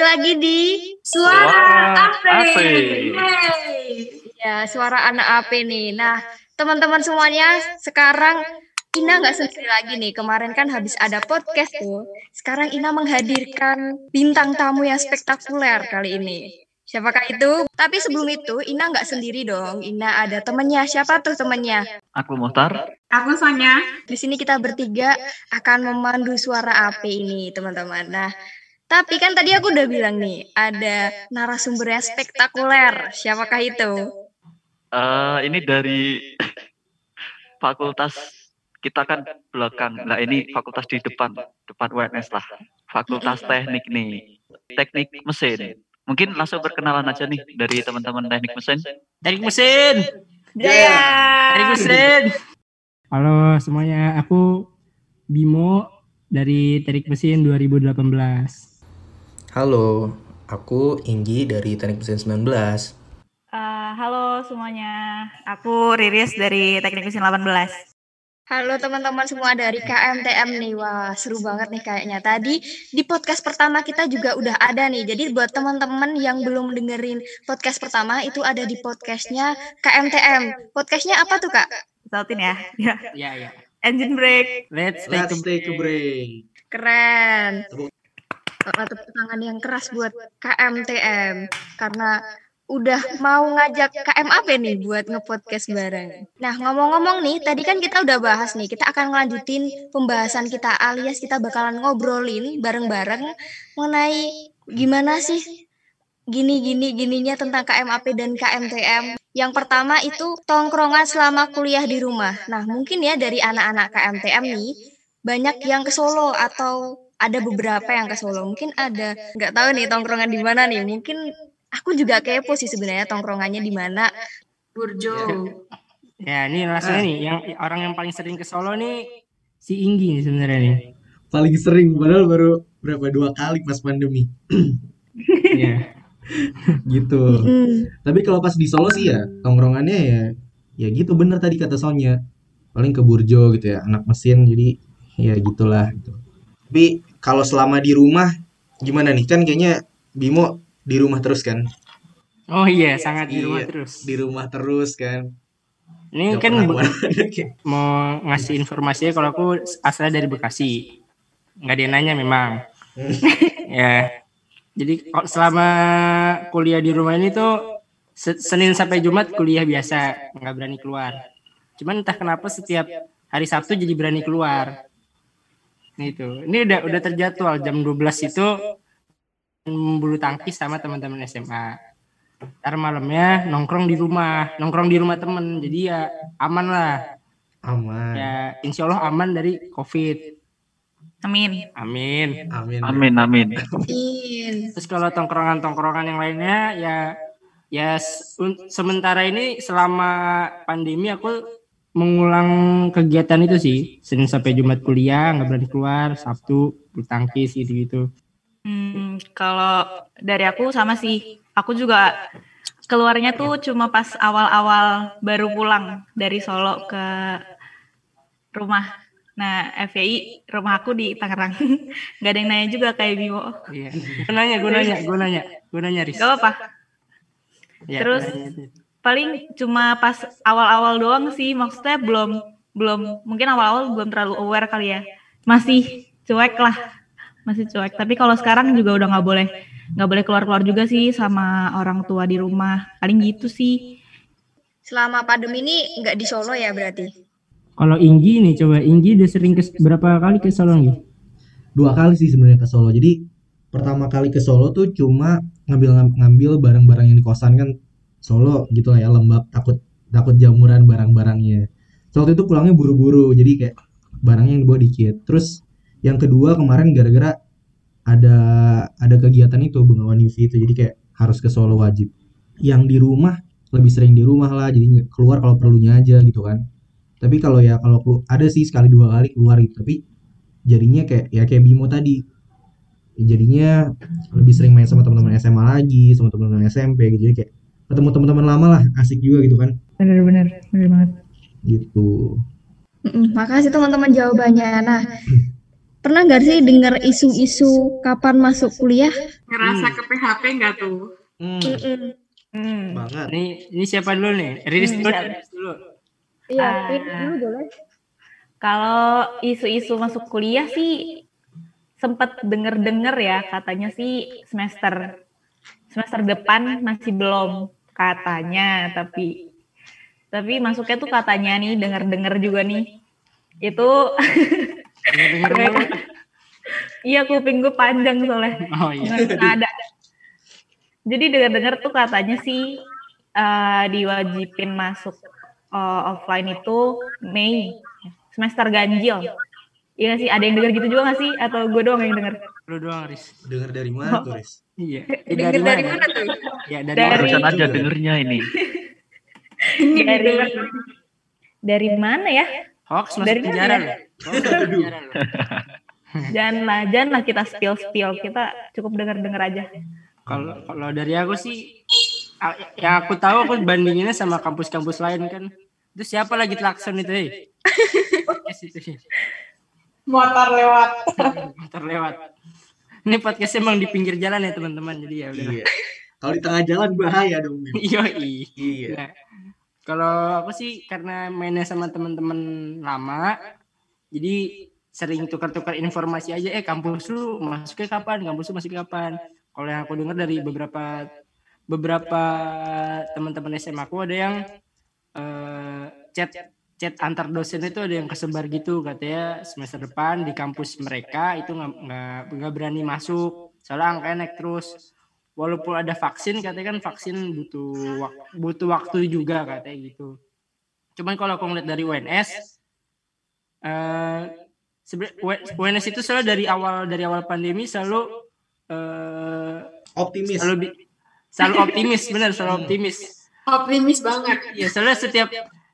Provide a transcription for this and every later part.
Balik lagi di Suara Ape. ya suara anak AP nih. Nah, teman-teman semuanya sekarang Ina nggak sendiri lagi nih. Kemarin kan habis ada podcast tuh. Sekarang Ina menghadirkan bintang tamu yang spektakuler kali ini. Siapakah itu? Tapi sebelum itu, Ina nggak sendiri dong. Ina ada temennya. Siapa tuh temennya? Aku Mohtar. Aku Sonya. Di sini kita bertiga akan memandu suara AP ini, teman-teman. Nah, tapi kan tadi aku udah bilang nih, ada narasumber yang spektakuler. Siapakah itu? Eh, ini dari fakultas kita kan belakang. Nah ini fakultas di depan, depan UNS lah. Fakultas teknik nih, teknik mesin. Mungkin langsung perkenalan aja nih dari teman-teman teknik mesin. Teknik mesin. Jaya. Teknik mesin. Halo semuanya, aku Bimo dari Teknik Mesin 2018. Halo, aku Inggi dari Teknik Mesin 19. Eh, halo semuanya. Aku Riris dari Teknik Mesin 18. Halo teman-teman semua dari KMTM nih. Wah, seru banget nih kayaknya. Tadi di podcast pertama kita juga udah ada nih. Jadi buat teman-teman yang belum dengerin podcast pertama, itu ada di podcastnya KMTM. Podcastnya apa tuh, Kak? Sautin ya. Ya. Ya ya. Engine brake. Let's take Let's take a break. Keren. Tepuk- tangan yang keras buat KMTM karena udah mau ngajak KMAP nih buat ngepodcast bareng. Nah ngomong-ngomong nih, tadi kan kita udah bahas nih, kita akan ngelanjutin pembahasan kita alias kita bakalan ngobrolin bareng-bareng mengenai gimana sih gini-gini gininya tentang KMAP dan KMTM. Yang pertama itu tongkrongan selama kuliah di rumah. Nah mungkin ya dari anak-anak KMTM nih banyak yang ke Solo atau ada beberapa yang ke Solo. Mungkin ada nggak tahu nih tongkrongan di mana nih. Mungkin aku juga kepo sih sebenarnya tongkrongannya di mana. Burjo. Ya ini langsung nih yang orang yang paling sering ke Solo nih si Inggi nih sebenarnya nih. Paling sering, padahal baru berapa dua kali pas pandemi. Iya. Gitu. Tapi kalau pas di Solo sih ya, tongkrongannya ya, ya gitu bener tadi kata Sonya. Paling ke Burjo gitu ya, anak mesin. Jadi ya gitulah. Gitu. Tapi kalau selama di rumah, gimana nih? Kan kayaknya Bimo di rumah terus kan? Oh iya, sangat di rumah Iya, terus. Di rumah terus kan? Ini Nggak kan kayak. mau ngasih informasinya kalau aku asalnya dari Bekasi. Nggak ada yang nanya memang. ya. Jadi kalau selama kuliah di rumah ini tuh Se- Senin sampai Jumat kuliah biasa, nggak berani keluar. Cuman entah kenapa setiap hari Sabtu jadi berani keluar. Nah, itu. Ini udah udah terjadwal jam 12 itu bulu tangkis sama teman-teman SMA. Ntar malamnya nongkrong di rumah, nongkrong di rumah temen. Jadi ya aman lah. Aman. Ya insya Allah aman dari COVID. Amin. Amin. Amin. Amin amin. Amin. Terus kalau tongkrongan-tongkrongan yang lainnya ya ya sementara ini selama pandemi aku mengulang kegiatan itu sih Senin sampai Jumat kuliah nggak berani keluar Sabtu bulu tangkis gitu gitu Hmm, kalau dari aku sama sih. Aku juga keluarnya tuh cuma pas awal-awal baru pulang dari Solo ke rumah. Nah, FPI rumah aku di Tangerang. Gak ada yang nanya juga kayak Bimo. iya gue nanya gue nanya gue nanya gue nanya Riz Gak apa-apa. Ya, terus- gua nanya. Paling cuma pas awal-awal doang sih maksudnya belum belum mungkin awal-awal belum terlalu aware kali ya. Masih cuek lah masih cuek. Tapi kalau sekarang juga udah nggak boleh nggak boleh keluar-keluar juga sih sama orang tua di rumah. Paling gitu sih. Selama pandemi ini nggak di Solo ya berarti? kalau Inggi nih coba. Inggi udah sering ke berapa kali ke Solo Inggi? Dua kali sih sebenarnya ke Solo. Jadi pertama kali ke Solo tuh cuma ngambil ngambil barang-barang yang di kosan kan Solo gitu lah ya lembab takut takut jamuran barang-barangnya. So, waktu itu pulangnya buru-buru jadi kayak barangnya yang dibawa dikit. Terus yang kedua kemarin gara-gara ada ada kegiatan itu bengawan UV itu jadi kayak harus ke Solo wajib. Yang di rumah lebih sering di rumah lah jadi keluar kalau perlunya aja gitu kan. Tapi kalau ya kalau ada sih sekali dua kali keluar gitu tapi jadinya kayak ya kayak Bimo tadi jadinya lebih sering main sama teman-teman SMA lagi sama teman-teman SMP gitu jadi kayak ketemu teman-teman lama lah asik juga gitu kan bener-bener bener banget gitu Mm-mm, makasih teman-teman jawabannya. Nah, pernah nggak sih dengar isu-isu kapan masuk kuliah? Ngerasa Hmm. ke PHP nggak tuh? Hmm, Hmm. banget. Ini ini siapa dulu nih? Riris Hmm, dulu. dulu. Iya, Ah. Dulu boleh. Kalau isu-isu masuk kuliah sih sempat denger-denger ya katanya sih semester semester depan masih belum katanya tapi tapi masuknya tuh katanya nih denger-denger juga nih itu Dengar iya kuping gue panjang soalnya Oh iya. ada jadi dengar-dengar tuh katanya sih eh, diwajibin masuk eh, offline itu Mei semester ganjil Iya sih, ada yang dengar gitu juga gak sih? Atau gue doang yang denger? Lu doang, Riz. Dengar dari mana tuh, Riz? Iya. Eh, Dengar dari mana tuh? Ya, dari, Dari- Barusan aja dengernya ini. Ini Dari dari mana ya? Hoax masuk Dari penjara mana loh. Janganlah, janganlah kita spill spill. Kita cukup denger-denger aja. Kalau kalau dari aku sih a- yang aku tahu aku bandinginnya sama kampus-kampus lain kan. Itu siapa lagi klakson itu, hei? Sih. Motor lewat. Motor lewat. Ini podcast emang di pinggir jalan ya teman-teman. Jadi ya udah. Iya. Kalau di tengah jalan bahaya dong. Iya, Iya. Nah, kalau aku sih karena mainnya sama teman-teman lama, jadi sering tukar-tukar informasi aja. Eh kampus lu masuknya kapan? Kampus lu masuknya kapan? Kalau yang aku dengar dari beberapa beberapa teman-teman SMA aku ada yang eh, chat chat antar dosen itu ada yang kesebar gitu katanya semester depan di kampus mereka itu nggak nggak berani masuk soalnya angkanya naik terus walaupun ada vaksin katanya kan vaksin butuh wak- butuh waktu juga katanya gitu. Cuman kalau aku ngeliat dari UNS eh UNS itu selalu dari awal dari awal pandemi selalu eh Optimis. selalu selalu optimis benar selalu optimis. Optimis banget. Ya selalu setiap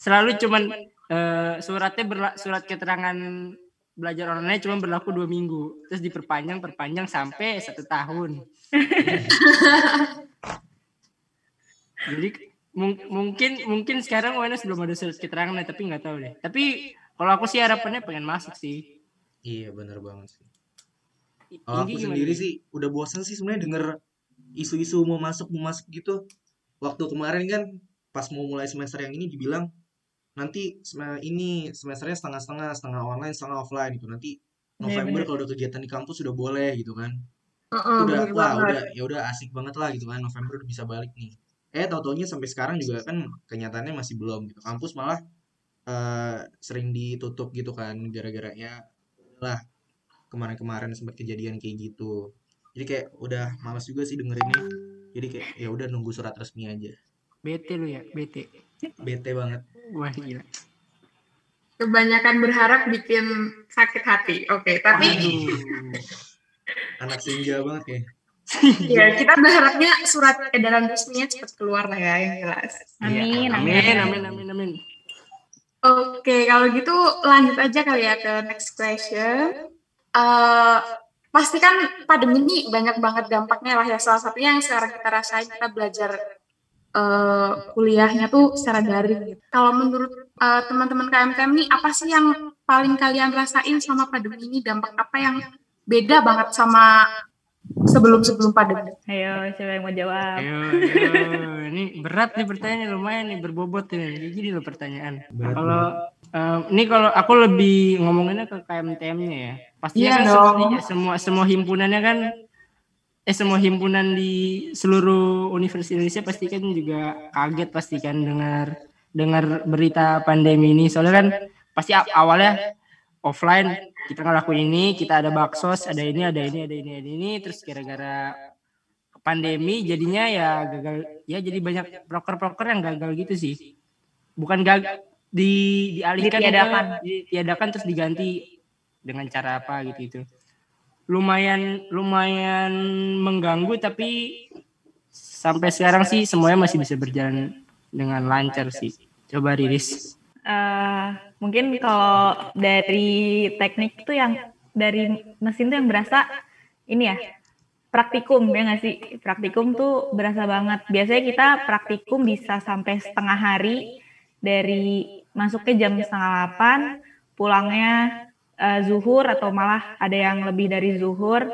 selalu cuman eh, suratnya berla, surat keterangan belajar online cuma berlaku dua minggu terus diperpanjang perpanjang sampai satu tahun. Jadi mung- mungkin mungkin sekarang UNS belum ada surat keterangan tapi nggak tahu deh. Tapi kalau aku sih harapannya pengen masuk sih. Iya, bener banget sih. Kalau Inggi aku gimana sendiri sih udah bosan sih sebenarnya denger isu-isu mau masuk mau masuk gitu. Waktu kemarin kan pas mau mulai semester yang ini dibilang nanti ini semesternya setengah-setengah, setengah online, setengah offline gitu. Nanti Iya, November kalau udah kegiatan di kampus udah boleh gitu kan. Heeh, udah bener wah banget. udah ya udah asik banget lah gitu kan November udah bisa balik nih. Eh tau-taunya sampai sekarang juga kan kenyataannya masih belum gitu. Kampus malah eh, sering ditutup gitu kan gara-gara ya lah kemarin-kemarin sempat kejadian kayak gitu. Jadi kayak udah malas juga sih dengerinnya. Jadi kayak ya udah nunggu surat resmi aja. Bete lu ya, bete. Bete banget. Wah gila. Kebanyakan berharap bikin sakit hati. Oke, tapi Aduh. Anak senja banget ya. ya kita berharapnya surat edaran resminya cepat keluar lah ya yang jelas. Amin, Iya, Amin, amin, amin, amin. Oke, kalau gitu lanjut aja kali ya ke next question. Eh pasti kan pandemi ini banyak banget dampaknya lah ya. Salah satunya yang sekarang kita rasain kita belajar eh kuliahnya tuh secara daring. Gitu. Kalau menurut eh, teman-teman KMKM nih, apa sih yang paling kalian rasain sama pandemi ini? Dampak apa yang beda banget sama sebelum-sebelum pandemi? Ayo, siapa yang mau jawab? Ayo, ayo. Ini berat nih pertanyaan lumayan nih berbobot nih. Kayak gini loh pertanyaan. Kalau em, ini kalau aku lebih ngomonginnya ke KMTM-nya ya. Pastinya Iya kan dong. semua semua himpunannya kan eh semua himpunan di seluruh universitas Indonesia pasti kan juga kaget pasti kan dengar dengar berita pandemi ini. Soalnya kan pasti awalnya offline kita ngelakuin ini, kita ada baksos, ada ini, ada ini, ada ini, ada ini, terus gara-gara pandemi jadinya ya gagal ya jadi banyak broker-broker yang gagal gitu sih. Bukan gagal di dialihkan Ditiadakan. ke- ditiadakan terus diganti dengan cara apa gitu itu. Lumayan lumayan mengganggu tapi sampai sekarang sih semuanya masih bisa berjalan dengan lancar sih. Coba Riris. Eh, mungkin kalau dari teknik itu yang dari mesin tuh yang berasa ini ya praktikum ya nggak sih praktikum tuh berasa banget biasanya kita praktikum bisa sampai setengah hari dari masuknya jam setengah delapan pulangnya uh, zuhur atau malah ada yang lebih dari zuhur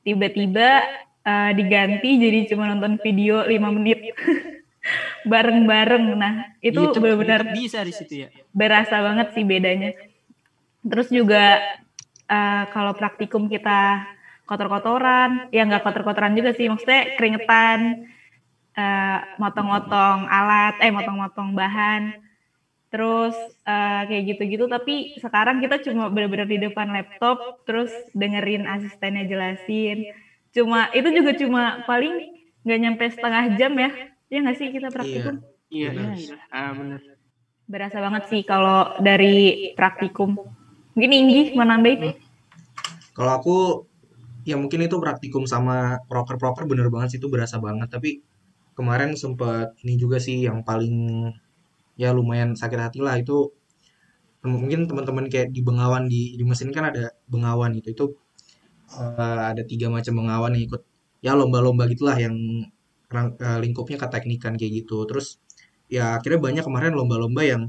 tiba-tiba uh, diganti jadi cuma nonton video 5 menit. Bareng-bareng. Nah itu benar-benar bisa di situ ya. berasa banget sih bedanya. Terus juga uh, kalau praktikum kita kotor-kotoran ya nggak kotor-kotoran juga sih maksudnya keringetan uh, motong-motong alat eh motong-motong bahan terus uh, kayak gitu-gitu tapi sekarang kita cuma benar-benar di depan laptop terus dengerin asistennya jelasin. Cuma itu juga cuma paling nggak nyampe setengah jam ya. Ya nggak sih kita praktikum? Iya. Iya, iya. Ah, benar berasa banget sih kalau dari praktikum. Mungkin Inggi mau nambahin? Kalau aku ya mungkin itu praktikum sama proker-proker bener banget sih itu berasa banget. Tapi kemarin sempat ini juga sih yang paling ya lumayan sakit hati lah. Itu mungkin teman-teman kayak di Bengawan di di mesin kan ada Bengawan itu. Itu uh, ada tiga macam Bengawan yang ikut ya lomba-lomba gitulah yang uh, lingkupnya keteknikan kayak gitu. Terus ya akhirnya banyak kemarin lomba-lomba yang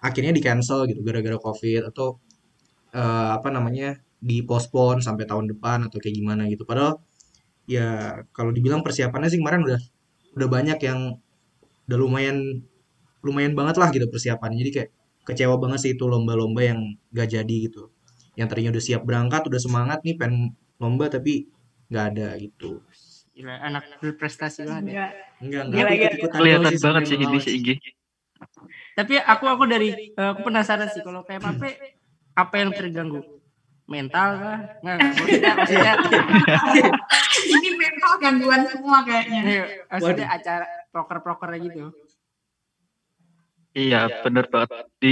akhirnya di cancel gitu gara-gara covid atau uh, apa namanya di postpone sampai tahun depan atau kayak gimana gitu. Padahal ya kalau dibilang persiapannya sih kemarin udah udah banyak yang udah lumayan lumayan banget lah gitu persiapannya jadi kayak kecewa banget sih itu lomba-lomba yang gak jadi gitu yang tadinya udah siap berangkat udah semangat nih pengen lomba tapi nggak ada gitu Gila, anak berprestasi banget ya. Enggak, enggak. Gila, gila. Kelihatan banget sih ini si Inggi. Tapi aku aku dari uh, aku penasaran sih kalau kayak apa apa yang terganggu? Mental kah? Enggak, maksudnya maksudnya ini mental gangguan semua kayaknya. Iya, maksudnya acara proker-proker gitu. Iya, bener banget. Di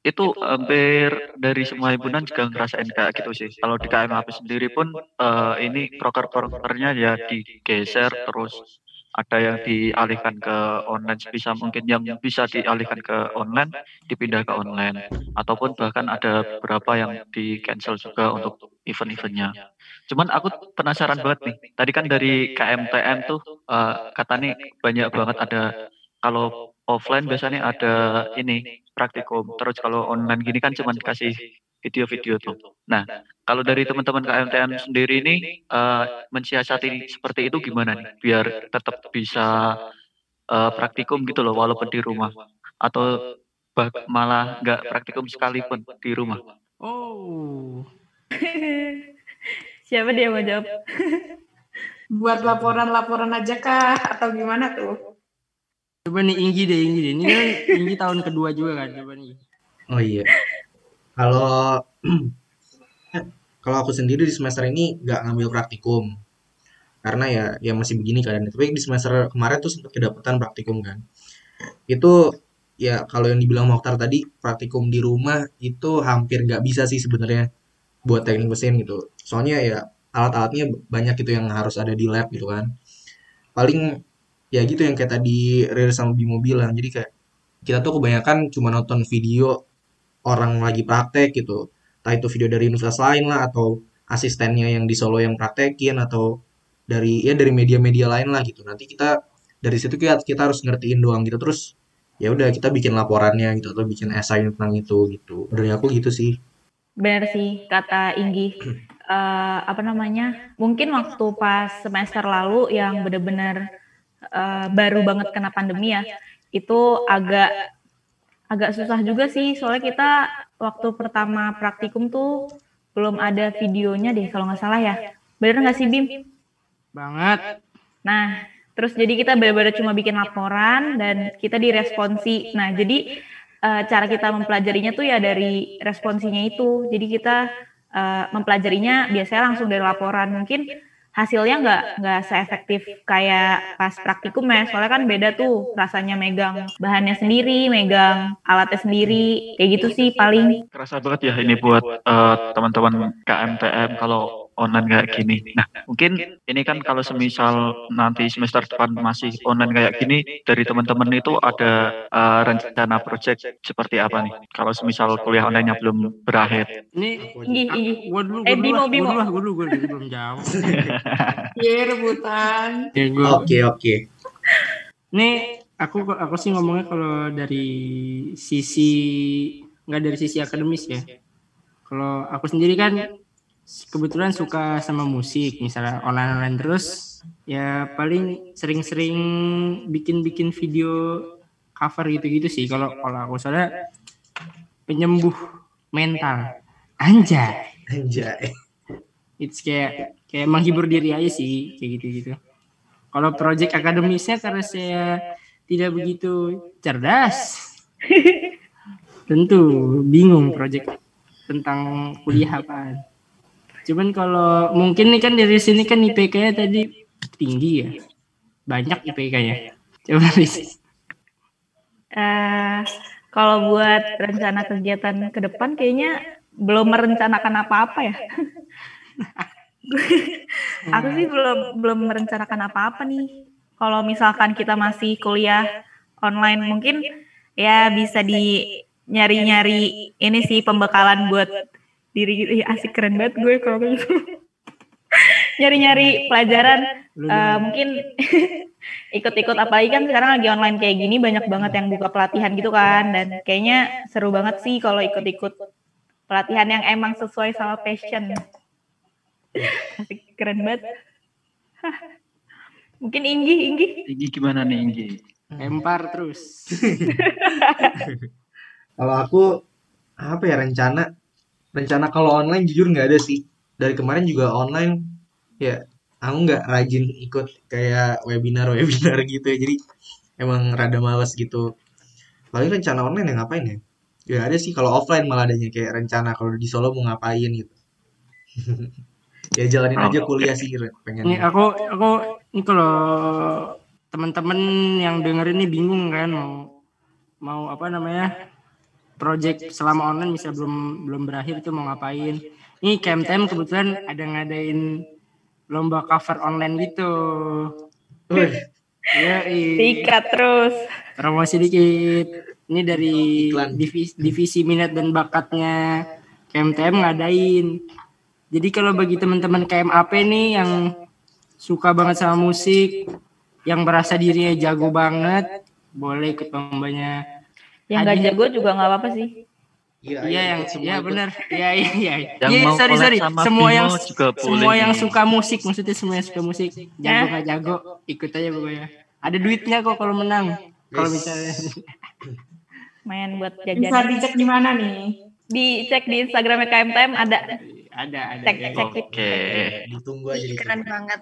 itu hampir dari semua himpunan juga ngerasain kayak gitu sih. Kalau di KMAP sendiri pun uh, ini proker-prokernya ya digeser terus ada yang dialihkan ke online bisa mungkin yang bisa dialihkan ke online dipindah ke online ataupun bahkan ada beberapa yang di cancel juga untuk event-eventnya. Cuman aku penasaran banget nih. Tadi kan dari KMTM tuh uh, katanya banyak banget ada kalau offline biasanya ada ini praktikum. Terus kalau online gini kan cuma dikasih video-video tuh. Nah, kalau dari teman-teman KMTN sendiri ini uh, mensiasati seperti itu gimana nih? Biar tetap bisa uh, praktikum gitu loh walaupun di rumah. Atau malah nggak praktikum sekalipun di rumah. Oh. Siapa dia mau jawab? Buat laporan-laporan aja kah? Atau gimana tuh? Coba nih Inggi deh, Inggi deh. Ini kan Inggi tahun kedua juga kan, coba nih. Oh iya. Kalau kalau aku sendiri di semester ini nggak ngambil praktikum karena ya ya masih begini keadaan tapi di semester kemarin tuh sempat kedapatan praktikum kan itu ya kalau yang dibilang Mokhtar tadi praktikum di rumah itu hampir nggak bisa sih sebenarnya buat teknik mesin gitu soalnya ya alat-alatnya banyak gitu yang harus ada di lab gitu kan paling ya gitu yang kayak tadi Rere sama Bimo bilang. Jadi kayak kita tuh kebanyakan cuma nonton video orang lagi praktek gitu. Entah itu video dari universitas lain lah atau asistennya yang di Solo yang praktekin atau dari ya dari media-media lain lah gitu. Nanti kita dari situ kita, kita harus ngertiin doang gitu. Terus ya udah kita bikin laporannya gitu atau bikin esai tentang itu gitu. Dari aku gitu sih. Benar sih kata Inggi. Uh, apa namanya? Mungkin waktu pas semester lalu yang benar-benar uh, baru banget kena pandemi ya, itu agak agak susah juga sih soalnya kita waktu pertama praktikum tuh belum ada videonya deh kalau nggak salah ya. Bener nggak sih Bim? Banget. Nah, terus jadi kita benar-benar cuma bikin laporan dan kita diresponsi. Nah, jadi uh, cara kita mempelajarinya tuh ya dari responsinya itu. Jadi kita uh, mempelajarinya biasanya langsung dari laporan. Mungkin hasilnya nggak nggak seefektif kayak pas praktikum ya. soalnya kan beda tuh rasanya megang bahannya sendiri megang alatnya sendiri. kayak gitu sih paling. kerasa banget ya ini buat uh, teman-teman KMTM kalau online kayak gini. Nah, mungkin ini kan kalau semisal nanti semester depan masih online kayak gini, dari teman-teman itu ada uh, rencana project seperti apa nih? Kalau semisal kuliah online-nya belum berakhir. Ini, ini, ini. Gua dulu, gua dulu, gua dulu, dulu, belum jauh. Iya, rebutan. Oke, oke. Nih, aku aku sih ngomongnya kalau dari sisi nggak dari sisi akademis ya Kalau aku sendiri kan kebetulan suka sama musik, misalnya online-online terus, ya paling sering-sering bikin-bikin video cover gitu-gitu sih. Kalau kalau aku soalnya penyembuh mental, anjay. Anjay. It's kayak kayak menghibur diri aja sih, kayak gitu-gitu. Kalau project akademisnya karena saya tidak begitu cerdas, tentu bingung project tentang kuliah apaan. Cuman kalau mungkin nih kan dari sini kan IPK-nya tadi tinggi ya. Banyak IPK-nya. Coba Riz. Eh, kalau buat rencana kegiatan ke depan kayaknya belum merencanakan apa-apa ya. Aku sih belum belum merencanakan apa-apa nih. Kalau misalkan kita masih kuliah online mungkin ya bisa di nyari-nyari ini sih pembekalan buat diri Ih, asik keren banget gue kalau kayak gitu. nyari-nyari pelajaran eh, mungkin ikut-ikut apalagi kan sekarang lagi online kayak gini banyak banget yang buka pelatihan gitu kan dan kayaknya seru banget sih kalau ikut-ikut pelatihan yang emang sesuai sama passion asik keren banget Hah. mungkin Inggi Inggi Ini gimana nih Inggi? Lempar terus. Kalau aku apa ya rencana? Rencana kalau online jujur nggak ada sih. Dari kemarin juga online ya aku nggak rajin ikut kayak webinar-webinar gitu ya. Jadi emang rada males gitu. Paling rencana online ya ngapain ya? Ya ada sih kalau offline malah adanya kayak rencana kalau di Solo mau ngapain gitu. ya jalanin aja kuliah sih Ini pengennya. aku aku ini kalau teman-teman yang dengerin ini bingung kan mau mau apa namanya project selama online bisa belum belum berakhir itu mau ngapain. Ini KMTM kebetulan ada ngadain lomba cover online gitu. Wih, Iya, Sikat terus promosi dikit. Ini dari Iklan. divisi, divisi minat dan bakatnya KMTM ngadain. Jadi kalau bagi teman-teman KMAP nih yang suka banget sama musik, yang merasa dirinya jago banget, boleh ikut lombanya. Yang nggak Hadiah- jago juga nggak apa-apa sih Iya, Iya yang ikut semua iya ikut. benar. Iya iya iya. Yang Iya, mau sorry sorry. sama Semua Bimo yang juga boleh semua yang nih. suka musik maksudnya semua yang suka musik. Jago nggak jago ikut aja pokoknya. Ada duitnya kok kalau menang. Kalau misalnya main buat Bisa jajan dicek di mana nih? dicek di Instagramnya KMTM ada ada ada. Cek, ya. cek. Oke. Ditunggu aja keren banget.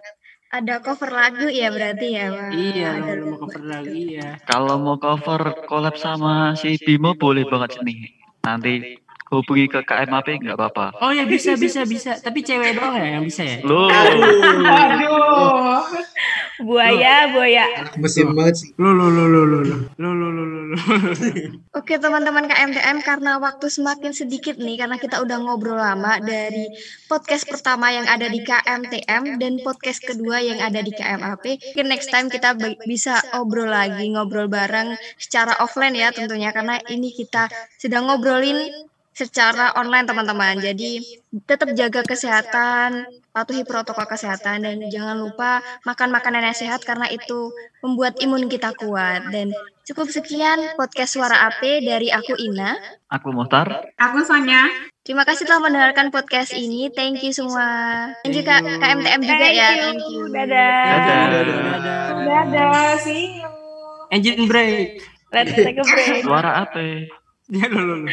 Ada cover lagu ya berarti ya, Wah, Iya, ada lu mau cover lagi ya. Kalau mau cover collab sama si Bimo boleh banget sini. Nanti hubungi ke KMAP nggak apa-apa. Oh ya bisa bisa bisa. Tapi cewek doang ya yang bisa ya. Loh, Aduh. buaya buaya Anak mesin banget sih. Lo lo lo lo lo lo lo lo lo lo lo. Oke teman-teman KMTM karena waktu semakin sedikit nih karena kita udah ngobrol lama dari podcast pertama yang ada di KMTM dan podcast kedua yang ada di KMAP. Mungkin next time kita bisa obrol lagi ngobrol bareng secara offline ya tentunya karena ini kita sedang ngobrolin secara online teman-teman. Jadi tetap jaga kesehatan, patuhi protokol kesehatan dan jangan lupa makan makanan yang sehat karena itu membuat imun kita kuat. Dan cukup sekian podcast Suara AP dari aku Ina. aku Mohtar. Aku Sonya. Terima kasih telah mendengarkan podcast ini. Thank you semua. Dan juga KMTM juga ya. Thank you. dadah Dadah. Dadah. Dadah, see you. Engine break. let's take a break Suara apa? Ya lo lo.